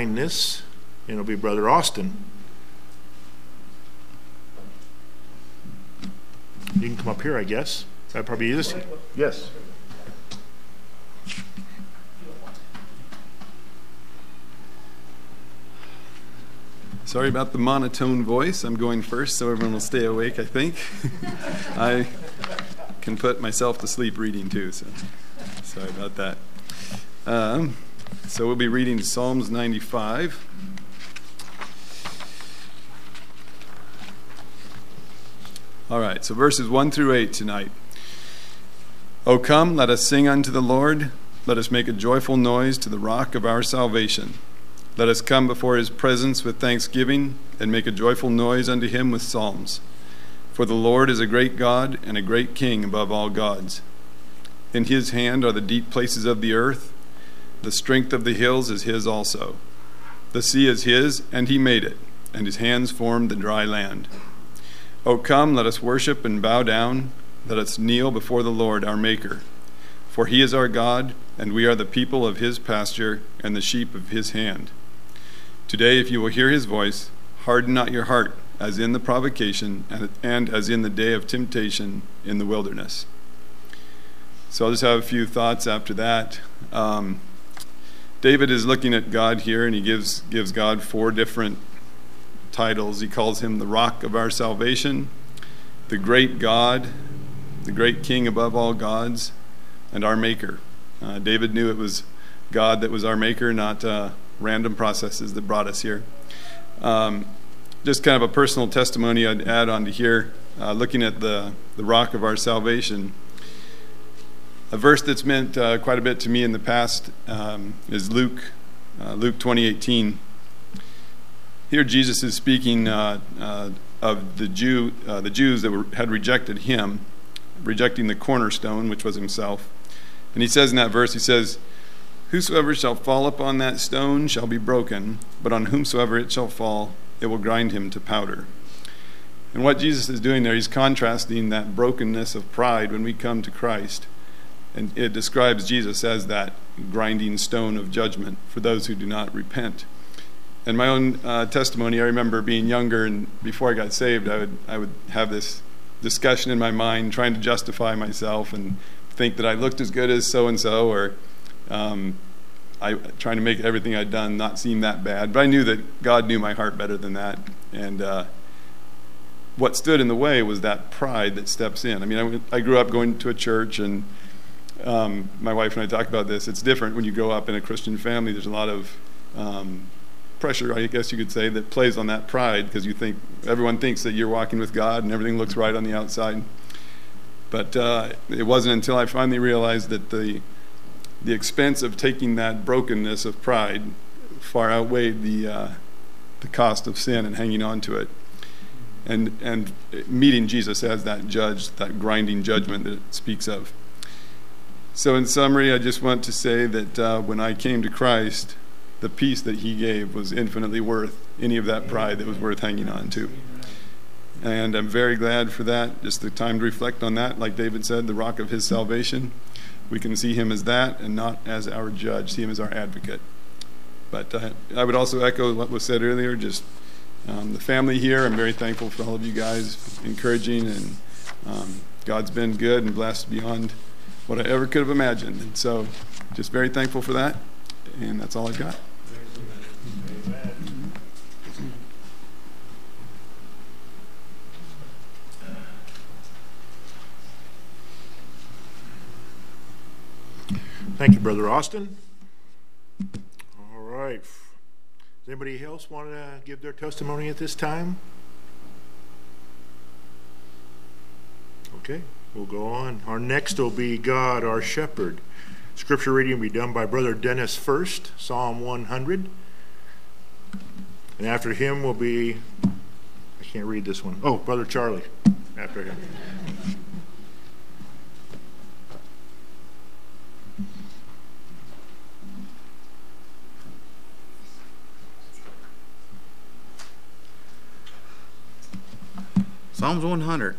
kindness, and it'll be Brother Austin. You can come up here, I guess. That probably is. Yes. Sorry about the monotone voice. I'm going first so everyone will stay awake, I think. I can put myself to sleep reading too, so sorry about that. Um, so we'll be reading Psalms 95. All right, so verses 1 through 8 tonight. O come, let us sing unto the Lord. Let us make a joyful noise to the rock of our salvation. Let us come before his presence with thanksgiving and make a joyful noise unto him with psalms. For the Lord is a great God and a great King above all gods. In his hand are the deep places of the earth, the strength of the hills is his also. The sea is his, and he made it, and his hands formed the dry land. O come, let us worship and bow down. Let us kneel before the Lord our Maker. For he is our God, and we are the people of his pasture and the sheep of his hand. Today, if you will hear his voice, harden not your heart, as in the provocation and and as in the day of temptation in the wilderness. So I'll just have a few thoughts after that. Um, David is looking at God here, and he gives, gives God four different titles. He calls him the rock of our salvation, the great God, the great king above all gods, and our maker. Uh, David knew it was God that was our maker, not uh, random processes that brought us here. Um, just kind of a personal testimony I'd add on to here, uh, looking at the, the rock of our salvation. A verse that's meant uh, quite a bit to me in the past um, is Luke, uh, Luke 2018. Here, Jesus is speaking uh, uh, of the Jew, uh, the Jews that were, had rejected him, rejecting the cornerstone, which was himself. And he says in that verse, he says, Whosoever shall fall upon that stone shall be broken, but on whomsoever it shall fall, it will grind him to powder. And what Jesus is doing there, he's contrasting that brokenness of pride when we come to Christ. And it describes Jesus as that grinding stone of judgment for those who do not repent And my own uh, testimony, I remember being younger and before I got saved, I would I would have this discussion in my mind, trying to justify myself and think that I looked as good as so and so, or um, I trying to make everything I'd done not seem that bad. But I knew that God knew my heart better than that, and uh, what stood in the way was that pride that steps in. I mean, I, I grew up going to a church and. Um, my wife and I talk about this. It's different when you grow up in a Christian family. There's a lot of um, pressure, I guess you could say, that plays on that pride because you think everyone thinks that you're walking with God and everything looks right on the outside. But uh, it wasn't until I finally realized that the the expense of taking that brokenness of pride far outweighed the uh, the cost of sin and hanging on to it, and and meeting Jesus as that judge, that grinding judgment that it speaks of. So, in summary, I just want to say that uh, when I came to Christ, the peace that he gave was infinitely worth any of that pride that was worth hanging on to. And I'm very glad for that. Just the time to reflect on that. Like David said, the rock of his salvation. We can see him as that and not as our judge, see him as our advocate. But uh, I would also echo what was said earlier just um, the family here. I'm very thankful for all of you guys, encouraging, and um, God's been good and blessed beyond what I ever could have imagined. And so, just very thankful for that. And that's all I've got. Thank you, Brother Austin. All right. Does anybody else want to give their testimony at this time? Okay, we'll go on. Our next will be God, our shepherd. Scripture reading will be done by Brother Dennis first, Psalm 100. And after him will be, I can't read this one. Oh, Brother Charlie after him. Psalms 100.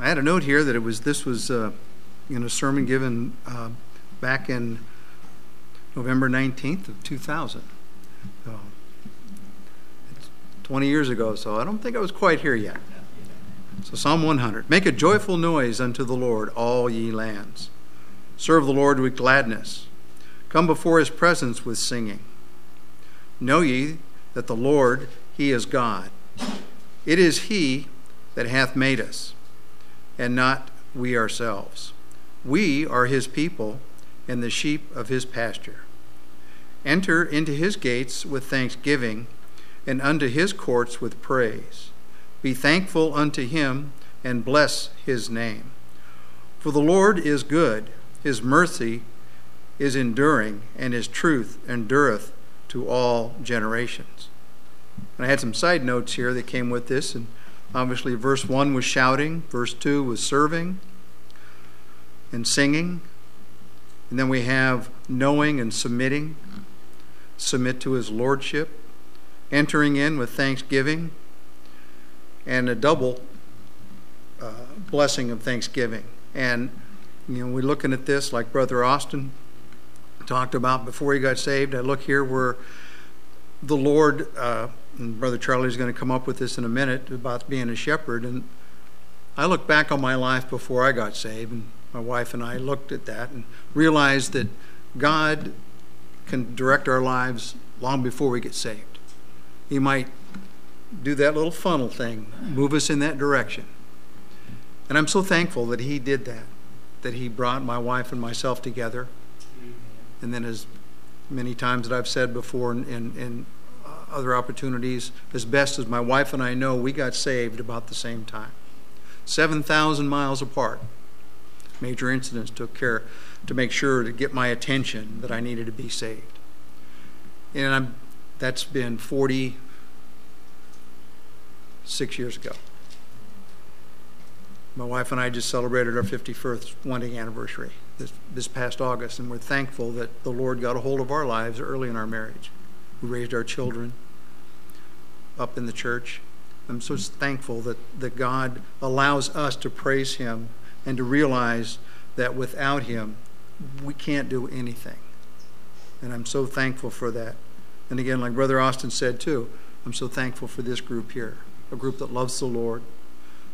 I had a note here that it was this was uh, in a sermon given uh, back in November 19th of 2000. So 20 years ago, so I don't think I was quite here yet. So, Psalm 100 Make a joyful noise unto the Lord, all ye lands. Serve the Lord with gladness. Come before his presence with singing. Know ye that the Lord, he is God. It is he that hath made us, and not we ourselves. We are his people and the sheep of his pasture. Enter into his gates with thanksgiving, and unto his courts with praise. Be thankful unto him, and bless his name. For the Lord is good, his mercy is enduring, and his truth endureth to all generations. And I had some side notes here that came with this, and obviously, verse 1 was shouting, verse 2 was serving and singing, and then we have knowing and submitting, submit to his lordship, entering in with thanksgiving, and a double uh, blessing of thanksgiving. And, you know, we're looking at this like Brother Austin talked about before he got saved. I look here where the Lord, uh, and Brother Charlie's going to come up with this in a minute about being a shepherd. And I look back on my life before I got saved, and my wife and I looked at that and realized that God can direct our lives long before we get saved. He might do that little funnel thing, move us in that direction. And I'm so thankful that He did that, that He brought my wife and myself together. And then, as many times that I've said before in, in, other opportunities, as best as my wife and I know, we got saved about the same time. 7,000 miles apart major incidents took care to make sure to get my attention that I needed to be saved. And I'm, that's been 46 years ago. My wife and I just celebrated our 51st wedding anniversary this, this past August, and we're thankful that the Lord got a hold of our lives early in our marriage. We raised our children up in the church. I'm so thankful that, that God allows us to praise Him and to realize that without Him, we can't do anything. And I'm so thankful for that. And again, like Brother Austin said too, I'm so thankful for this group here a group that loves the Lord,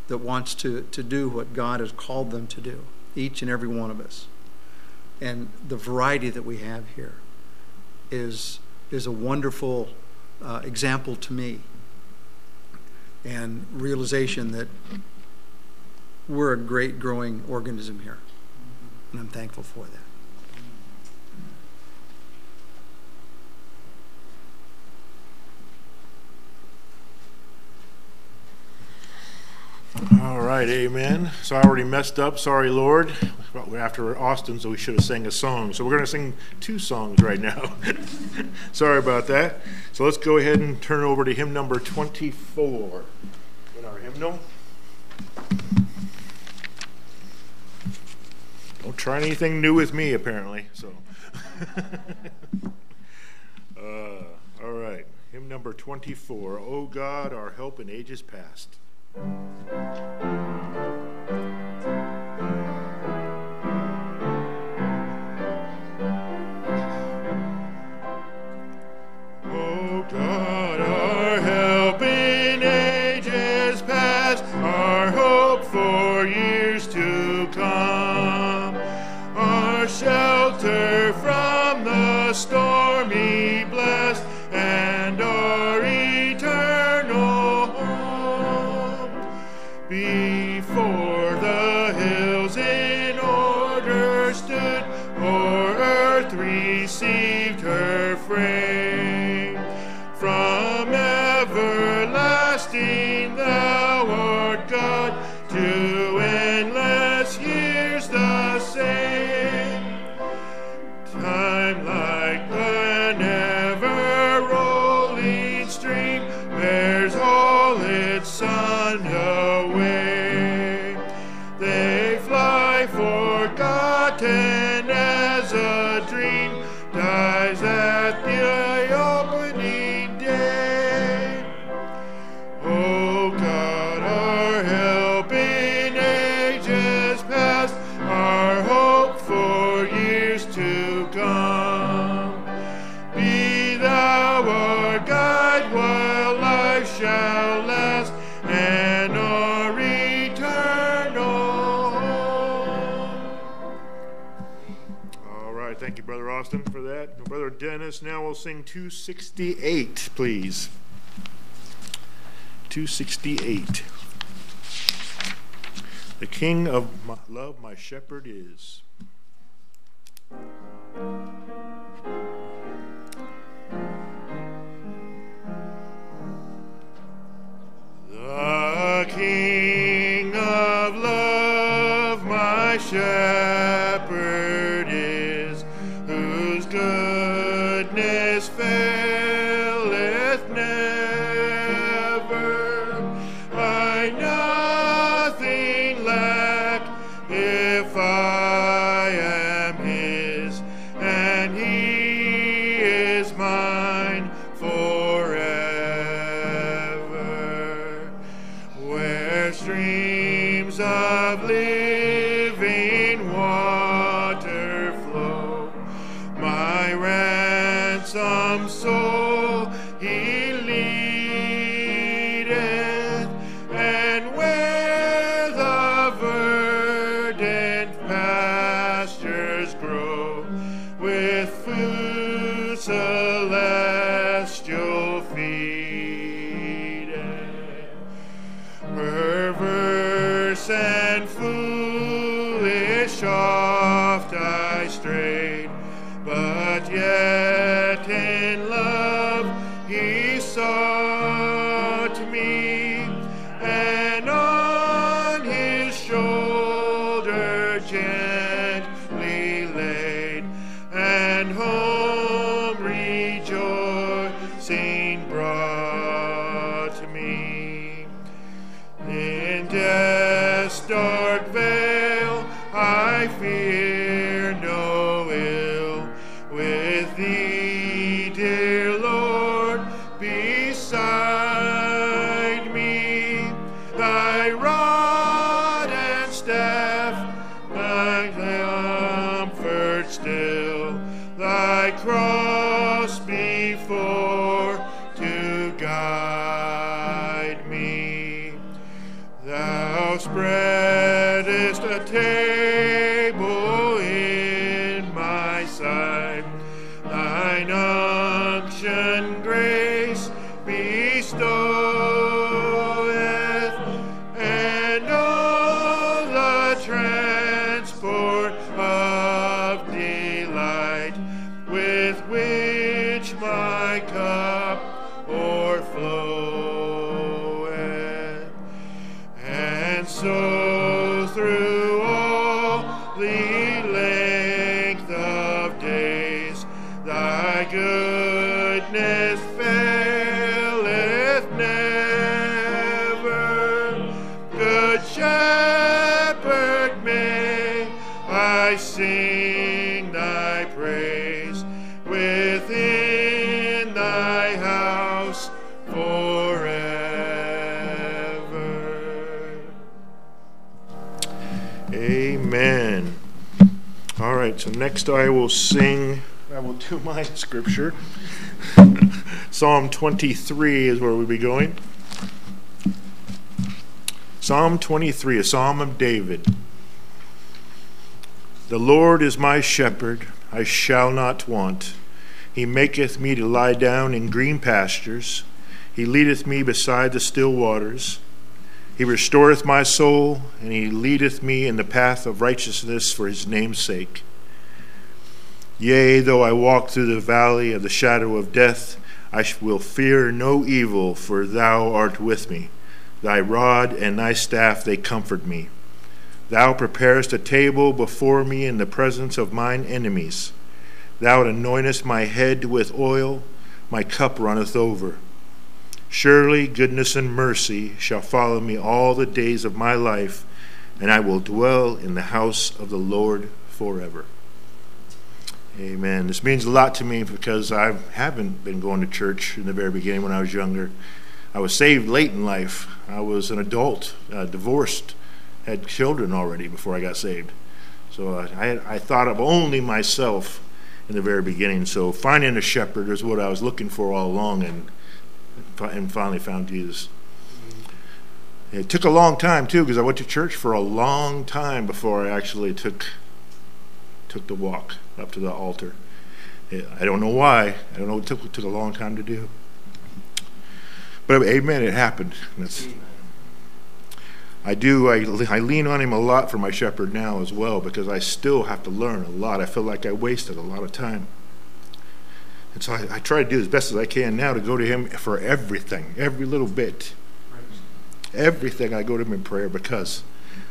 that wants to, to do what God has called them to do, each and every one of us. And the variety that we have here is, is a wonderful uh, example to me and realization that we're a great growing organism here. And I'm thankful for that. All right, amen. So I already messed up. Sorry, Lord. After Austin, so we should have sang a song. So we're going to sing two songs right now. Sorry about that. So let's go ahead and turn over to hymn number 24 in our hymnal. Don't try anything new with me, apparently. So, uh, all right. Hymn number 24. O God, our help in ages past. Música Brother now we'll sing 268, please. 268. The King of my love, my shepherd is. The King of love, my shepherd dark thy goodness faileth never. Good shepherd, may I sing thy praise within thy house forever. Amen. All right, so next I will sing, Do my scripture. Psalm 23 is where we'll be going. Psalm 23, a psalm of David. The Lord is my shepherd, I shall not want. He maketh me to lie down in green pastures. He leadeth me beside the still waters. He restoreth my soul, and he leadeth me in the path of righteousness for his name's sake. Yea, though I walk through the valley of the shadow of death, I will fear no evil, for thou art with me. Thy rod and thy staff, they comfort me. Thou preparest a table before me in the presence of mine enemies. Thou anointest my head with oil, my cup runneth over. Surely goodness and mercy shall follow me all the days of my life, and I will dwell in the house of the Lord forever. Amen. This means a lot to me because I haven't been going to church in the very beginning when I was younger. I was saved late in life. I was an adult, uh, divorced, had children already before I got saved. So I, I thought of only myself in the very beginning. So finding a shepherd is what I was looking for all along, and and finally found Jesus. It took a long time too because I went to church for a long time before I actually took took the walk up to the altar. I don't know why. I don't know. It took, it took a long time to do. But amen, it happened. That's, I do, I, I lean on him a lot for my shepherd now as well because I still have to learn a lot. I feel like I wasted a lot of time. And so I, I try to do as best as I can now to go to him for everything, every little bit. Everything I go to him in prayer because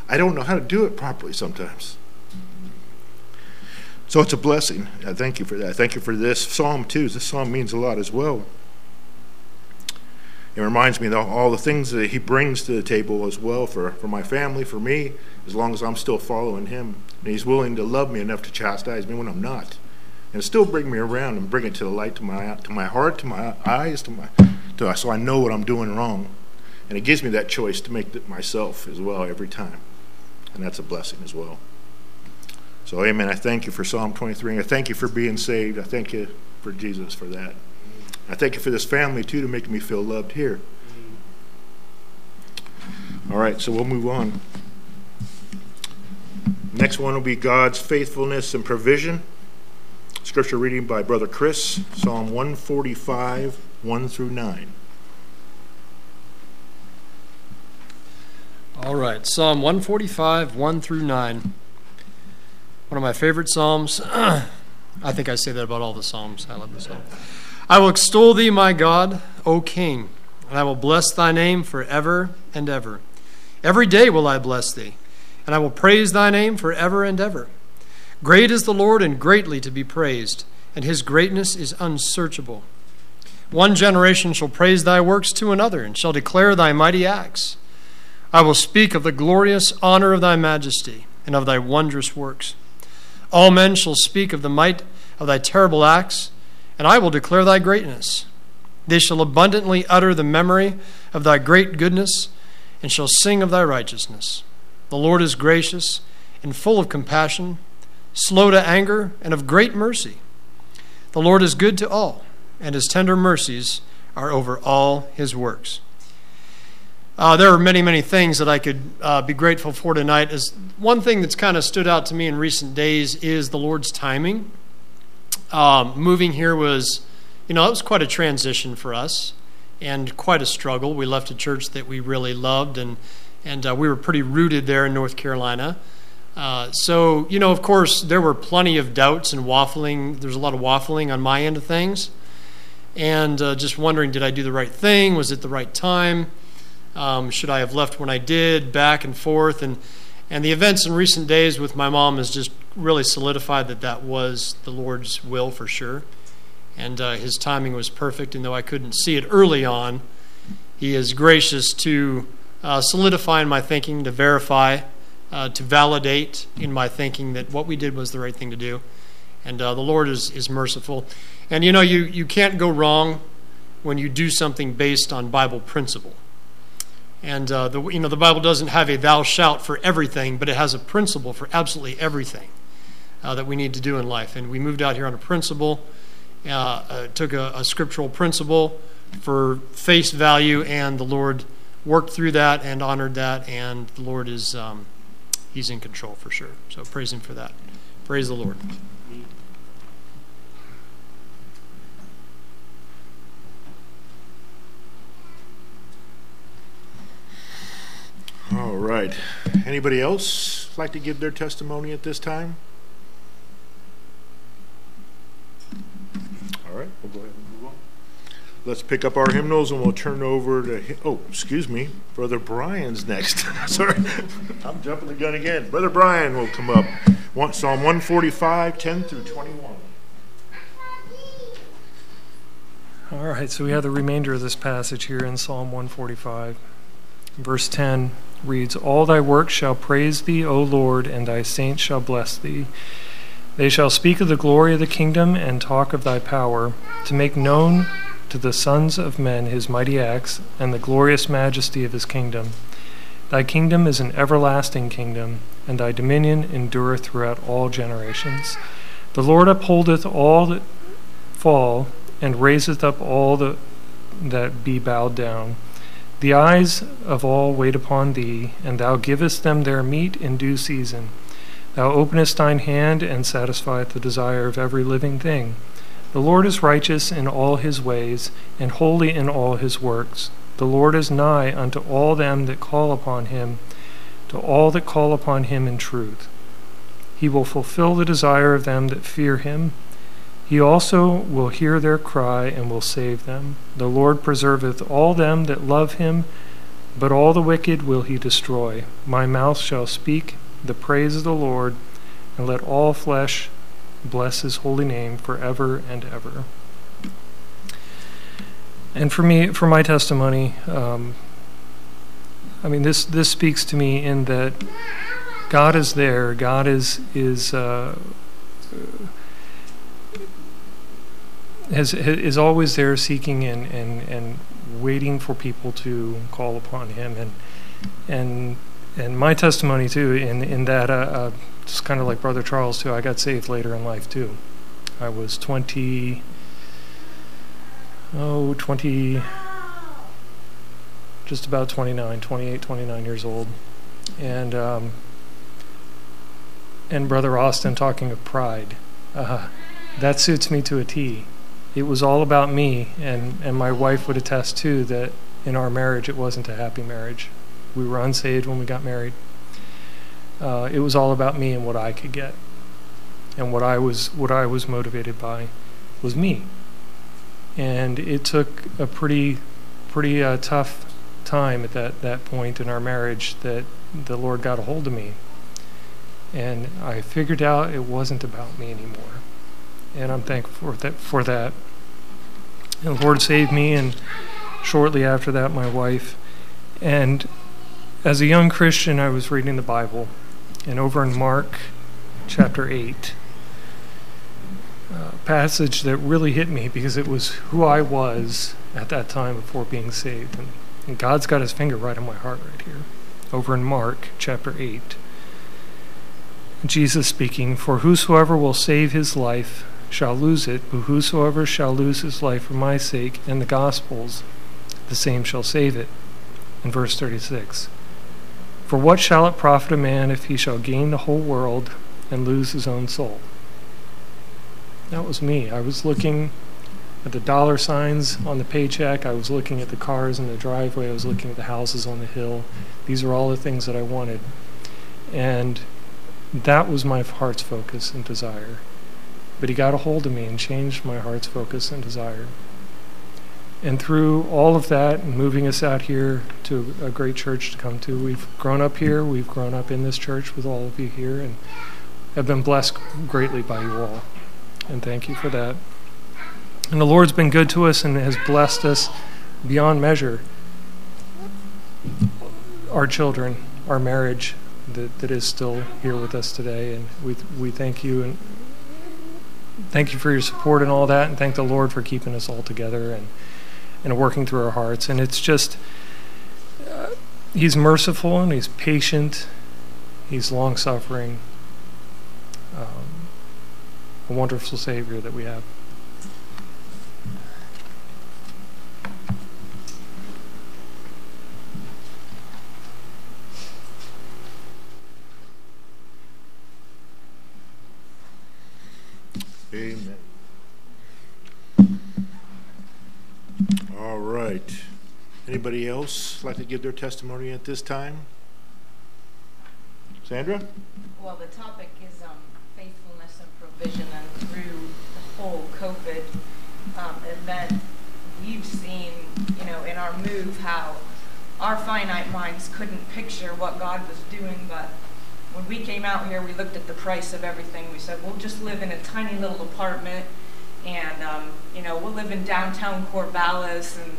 I don't know how to do it properly sometimes. So it's a blessing. I thank you for that. Thank you for this psalm too. This psalm means a lot as well. It reminds me of all the things that he brings to the table as well for, for my family, for me, as long as I'm still following him. And he's willing to love me enough to chastise me when I'm not. And still bring me around and bring it to the light, to my, to my heart, to my eyes, to my, to, so I know what I'm doing wrong. And it gives me that choice to make it myself as well every time. And that's a blessing as well. So, amen. I thank you for Psalm 23. I thank you for being saved. I thank you for Jesus for that. I thank you for this family, too, to make me feel loved here. All right, so we'll move on. Next one will be God's faithfulness and provision. Scripture reading by Brother Chris, Psalm 145, 1 through 9. All right, Psalm 145, 1 through 9. One of my favorite Psalms. I think I say that about all the Psalms. I love the Psalm. I will extol thee, my God, O King, and I will bless thy name forever and ever. Every day will I bless thee, and I will praise thy name forever and ever. Great is the Lord, and greatly to be praised, and his greatness is unsearchable. One generation shall praise thy works to another, and shall declare thy mighty acts. I will speak of the glorious honor of thy majesty, and of thy wondrous works. All men shall speak of the might of thy terrible acts and I will declare thy greatness. They shall abundantly utter the memory of thy great goodness, and shall sing of thy righteousness. The Lord is gracious and full of compassion, slow to anger, and of great mercy. The Lord is good to all, and his tender mercies are over all his works. Uh, there are many, many things that I could uh, be grateful for tonight. As one thing that's kind of stood out to me in recent days is the Lord's timing. Um, moving here was, you know, it was quite a transition for us and quite a struggle. We left a church that we really loved, and and uh, we were pretty rooted there in North Carolina. Uh, so, you know, of course, there were plenty of doubts and waffling. There's a lot of waffling on my end of things, and uh, just wondering, did I do the right thing? Was it the right time? Um, should I have left when I did? Back and forth, and and the events in recent days with my mom has just really solidified that that was the Lord's will for sure. And uh, his timing was perfect, and though I couldn't see it early on, he is gracious to uh, solidify in my thinking, to verify, uh, to validate in my thinking that what we did was the right thing to do. And uh, the Lord is, is merciful. And you know, you, you can't go wrong when you do something based on Bible principle. And uh, the, you know, the Bible doesn't have a thou shalt for everything, but it has a principle for absolutely everything uh, that we need to do in life. And we moved out here on a principle, uh, uh, took a, a, scriptural principle for face value, and the Lord worked through that and honored that. And the Lord is um, He's in control for sure. So praise Him for that. Praise the Lord. All right. Anybody else like to give their testimony at this time? All right, we'll go ahead and move on. Let's pick up our hymnals and we'll turn over to, oh, excuse me, Brother Brian's next. Sorry, I'm jumping the gun again. Brother Brian will come up. Psalm 145, 10 through 21. All right, so we have the remainder of this passage here in Psalm 145. Verse 10 reads All thy works shall praise thee, O Lord, and thy saints shall bless thee. They shall speak of the glory of the kingdom and talk of thy power, to make known to the sons of men his mighty acts and the glorious majesty of his kingdom. Thy kingdom is an everlasting kingdom, and thy dominion endureth throughout all generations. The Lord upholdeth all that fall, and raiseth up all the, that be bowed down. The eyes of all wait upon thee, and thou givest them their meat in due season. Thou openest thine hand and satisfieth the desire of every living thing. The Lord is righteous in all his ways, and holy in all his works. The Lord is nigh unto all them that call upon him, to all that call upon him in truth. He will fulfill the desire of them that fear him. He also will hear their cry and will save them. The Lord preserveth all them that love him, but all the wicked will he destroy. My mouth shall speak the praise of the Lord, and let all flesh bless his holy name forever and ever. And for me, for my testimony, um, I mean, this this speaks to me in that God is there. God is is uh, has, is always there, seeking and, and and waiting for people to call upon Him. And and and my testimony too, in in that. Uh, uh, just kind of like Brother Charles, too. I got saved later in life, too. I was 20, oh, 20, just about 29, 28, 29 years old. And, um, and Brother Austin talking of pride. Uh, that suits me to a T. It was all about me, and, and my wife would attest too that in our marriage it wasn't a happy marriage. We were unsaved when we got married uh, it was all about me and what I could get, and what I was what I was motivated by was me. And it took a pretty pretty uh, tough time at that that point in our marriage that the Lord got a hold of me, and I figured out it wasn't about me anymore, and I'm thankful for that for that. And the Lord saved me, and shortly after that, my wife, and as a young Christian, I was reading the Bible and over in Mark chapter 8, a passage that really hit me because it was who I was at that time before being saved. And, and God's got his finger right on my heart right here. Over in Mark chapter 8. Jesus speaking, For whosoever will save his life shall lose it, but whosoever shall lose his life for my sake and the gospel's, the same shall save it. In verse 36. For what shall it profit a man if he shall gain the whole world and lose his own soul? That was me. I was looking at the dollar signs on the paycheck. I was looking at the cars in the driveway. I was looking at the houses on the hill. These are all the things that I wanted. And that was my heart's focus and desire. But he got a hold of me and changed my heart's focus and desire. And through all of that and moving us out here to a great church to come to, we've grown up here. We've grown up in this church with all of you here and have been blessed greatly by you all. And thank you for that. And the Lord's been good to us and has blessed us beyond measure. Our children, our marriage that, that is still here with us today. And we, we thank you and thank you for your support and all that. And thank the Lord for keeping us all together. And and working through our hearts. And it's just, uh, He's merciful and He's patient, He's long suffering. Um, a wonderful Savior that we have. Amen. All right. Anybody else like to give their testimony at this time? Sandra? Well, the topic is um, faithfulness and provision, and through the whole COVID um, event, we've seen, you know, in our move how our finite minds couldn't picture what God was doing, but when we came out here, we looked at the price of everything. We said, we'll just live in a tiny little apartment and um, you know we'll live in downtown Corvallis, and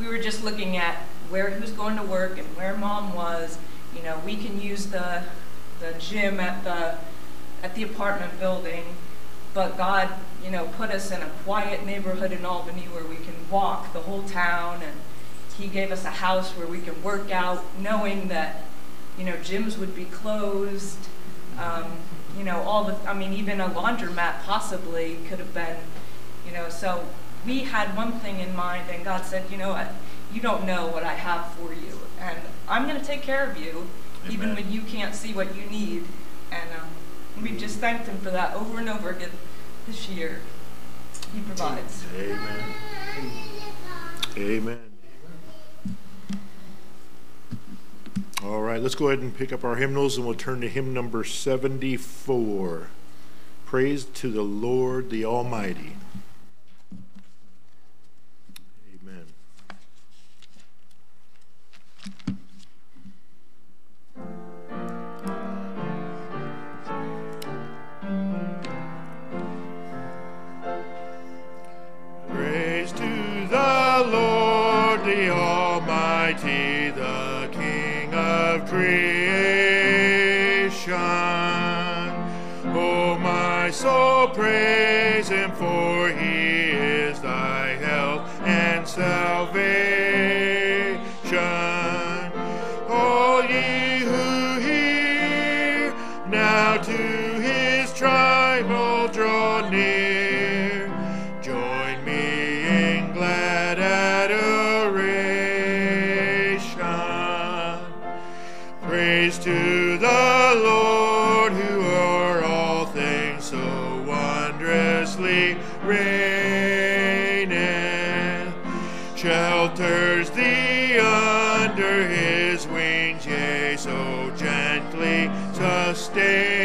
we were just looking at where he was going to work and where mom was. You know, we can use the the gym at the at the apartment building, but God, you know, put us in a quiet neighborhood in Albany where we can walk the whole town, and He gave us a house where we can work out, knowing that you know gyms would be closed. Um, you know, all the, I mean, even a laundromat possibly could have been you know, so we had one thing in mind, and God said, you know what, you don't know what I have for you, and I'm going to take care of you, Amen. even when you can't see what you need. And um, we just thanked Him for that over and over again this year. He provides. Amen. Amen. All right, let's go ahead and pick up our hymnals and we'll turn to hymn number 74. Praise to the Lord the Almighty. Wondrously reigneth. Shelters thee under his wings, yea, so gently sustaineth.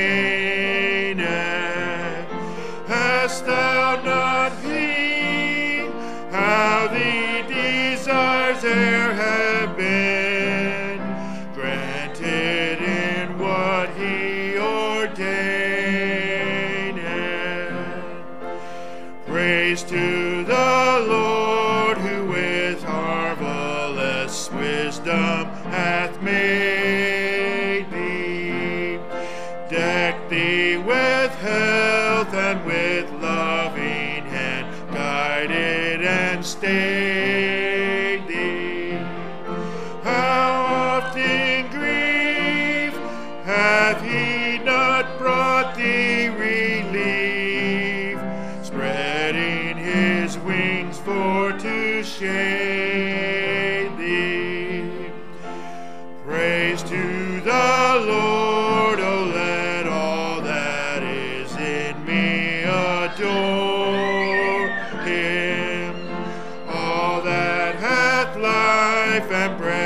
Adore him. All that hath life and breath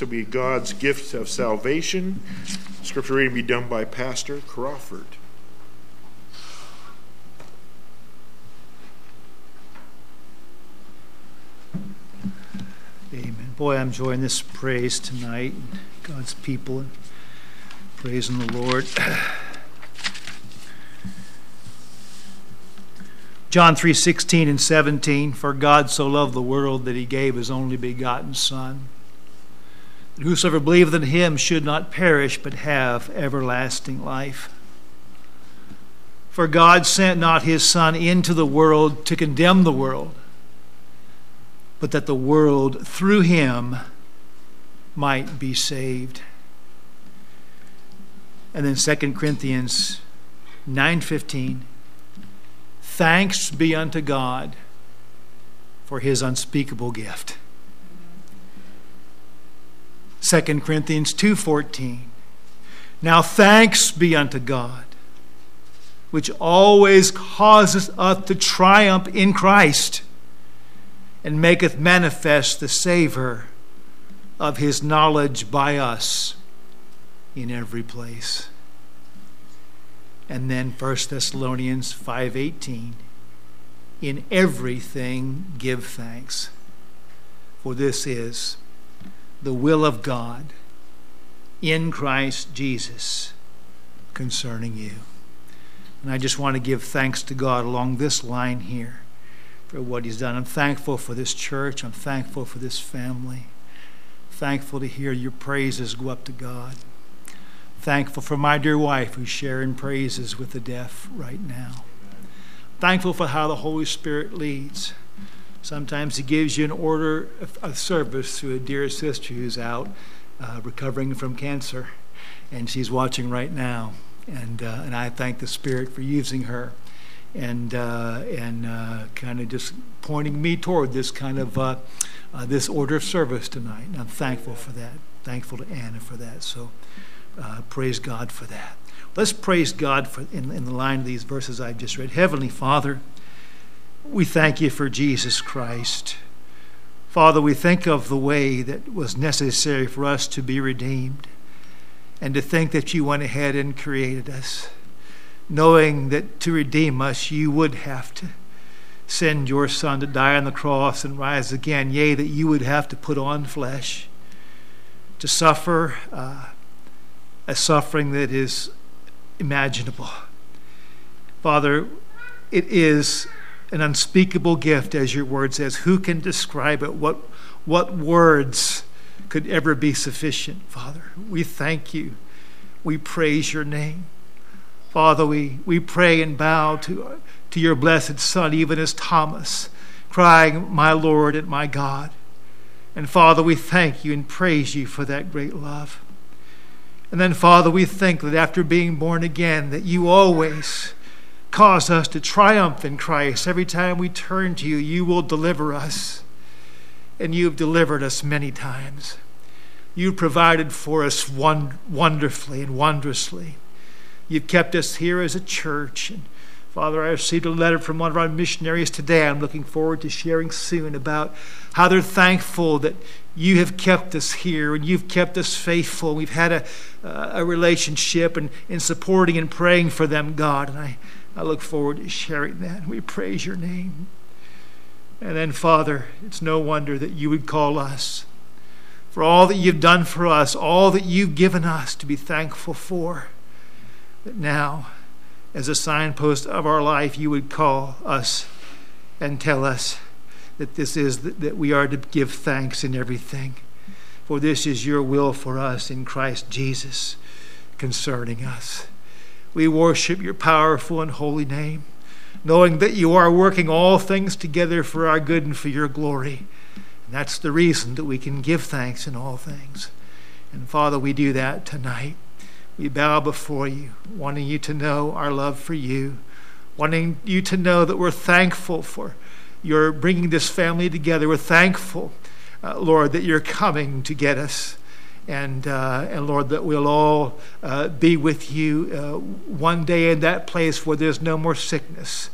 Will be God's gift of salvation. Scripture reading be done by Pastor Crawford. Amen. Boy, I'm enjoying this praise tonight. God's people praising the Lord. John 3:16 and 17 For God so loved the world that he gave his only begotten son whosoever believeth in him should not perish but have everlasting life. For God sent not his son into the world to condemn the world but that the world through him might be saved. And then 2 Corinthians 9:15 Thanks be unto God for his unspeakable gift. 2 Corinthians 2:14 Now thanks be unto God which always causes us to triumph in Christ and maketh manifest the savor of his knowledge by us in every place. And then 1 Thessalonians 5:18 In everything give thanks for this is the will of God in Christ Jesus concerning you. And I just want to give thanks to God along this line here for what He's done. I'm thankful for this church. I'm thankful for this family. Thankful to hear your praises go up to God. Thankful for my dear wife who's sharing praises with the deaf right now. Thankful for how the Holy Spirit leads. Sometimes He gives you an order of service to a dear sister who's out uh, recovering from cancer, and she's watching right now. And, uh, and I thank the Spirit for using her and, uh, and uh, kind of just pointing me toward this kind of uh, uh, this order of service tonight. And I'm thankful for that. Thankful to Anna for that. So praise God for that. Let's praise God for in, in the line of these verses I've just read. Heavenly Father, we thank you for Jesus Christ. Father, we think of the way that was necessary for us to be redeemed and to think that you went ahead and created us, knowing that to redeem us you would have to send your Son to die on the cross and rise again, yea, that you would have to put on flesh, to suffer uh, a suffering that is imaginable. Father, it is an unspeakable gift, as your word says. Who can describe it? What, what words could ever be sufficient, Father? We thank you. We praise your name. Father, we, we pray and bow to, to your blessed Son, even as Thomas, crying, My Lord and my God. And Father, we thank you and praise you for that great love. And then, Father, we think that after being born again, that you always cause us to triumph in Christ. Every time we turn to you, you will deliver us. And you've delivered us many times. You've provided for us wonderfully and wondrously. You've kept us here as a church. And Father, I received a letter from one of our missionaries today. I'm looking forward to sharing soon about how they're thankful that you have kept us here and you've kept us faithful. We've had a, a relationship and in supporting and praying for them, God. And I, I look forward to sharing that. We praise your name. And then, Father, it's no wonder that you would call us for all that you've done for us, all that you've given us to be thankful for. That now, as a signpost of our life, you would call us and tell us that this is that we are to give thanks in everything. For this is your will for us in Christ Jesus concerning us. We worship your powerful and holy name, knowing that you are working all things together for our good and for your glory. And that's the reason that we can give thanks in all things. And Father, we do that tonight. We bow before you, wanting you to know our love for you, wanting you to know that we're thankful for your bringing this family together. We're thankful, uh, Lord, that you're coming to get us. And, uh, and Lord, that we'll all uh, be with you uh, one day in that place where there's no more sickness,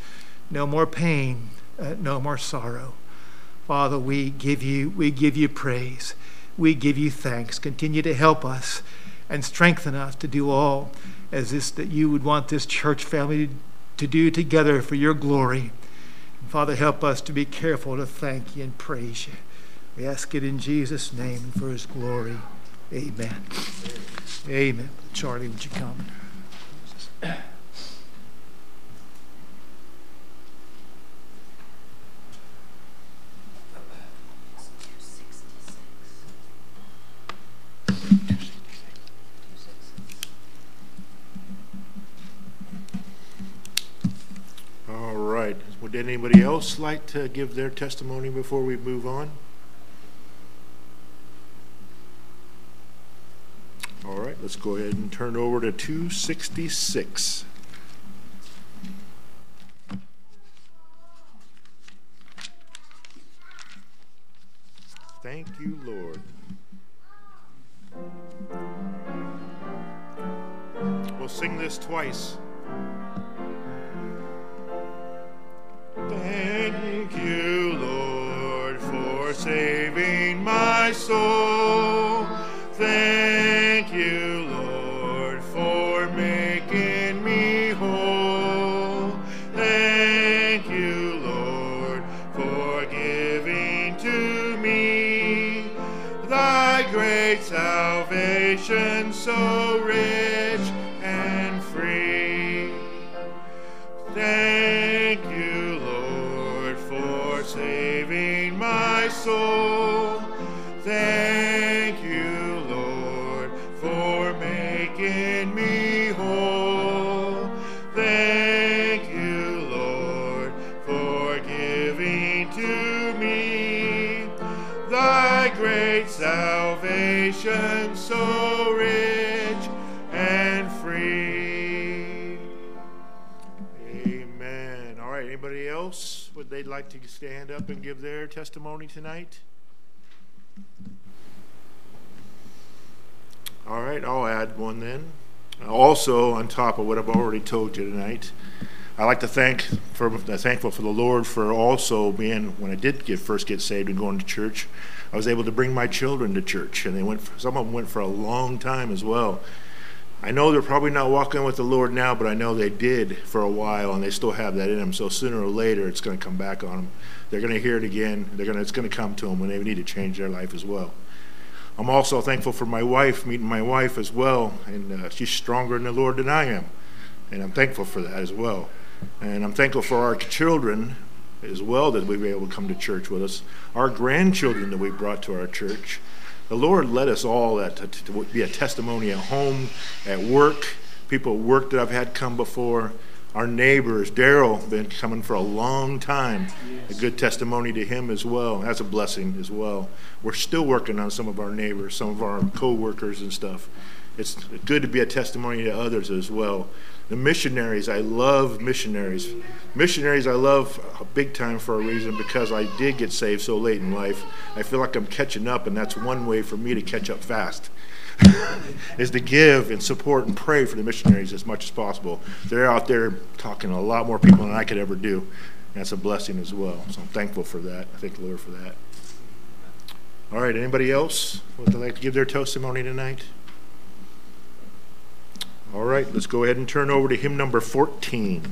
no more pain, uh, no more sorrow. Father, we give you, we give you praise. We give you thanks. Continue to help us and strengthen us to do all as this that you would want this church family to do together for your glory. And Father, help us to be careful to thank you and praise you. We ask it in Jesus' name and for his glory. Amen. Amen. Charlie, would you come? All right. Would anybody else like to give their testimony before we move on? All right, let's go ahead and turn over to 266. soul. Thank you, Lord, for making me whole. Thank you, Lord, for giving to me thy great salvation so rich and free. Amen. All right, anybody else? Would they like to stand up and give their testimony tonight? All right, I'll add one then. Also, on top of what I've already told you tonight, I like to thank for uh, thankful for the Lord for also being when I did get first get saved and going to church. I was able to bring my children to church, and they went. For, some of them went for a long time as well. I know they're probably not walking with the Lord now, but I know they did for a while, and they still have that in them. So sooner or later, it's going to come back on them. They're going to hear it again. They're going to, it's going to come to them when they need to change their life as well. I'm also thankful for my wife, meeting my wife as well, and uh, she's stronger in the Lord than I am, and I'm thankful for that as well. And I'm thankful for our children as well that we've been able to come to church with us, our grandchildren that we brought to our church. The Lord led us all to, to be a testimony at home, at work, people at work that I've had come before, our neighbors. Daryl been coming for a long time. A good testimony to him as well. That's a blessing as well. We're still working on some of our neighbors, some of our co-workers and stuff. It's good to be a testimony to others as well. The missionaries, I love missionaries. Missionaries, I love big time for a reason because I did get saved so late in life. I feel like I'm catching up, and that's one way for me to catch up fast. is to give and support and pray for the missionaries as much as possible. They're out there talking to a lot more people than I could ever do. That's a blessing as well. So I'm thankful for that. I thank the Lord for that. All right, anybody else would like to give their testimony tonight? All right, let's go ahead and turn over to hymn number 14.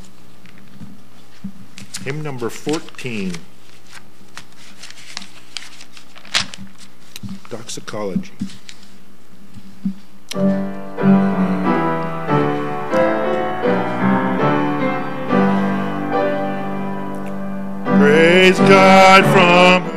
Hymn number 14. Doxicology. Praise God from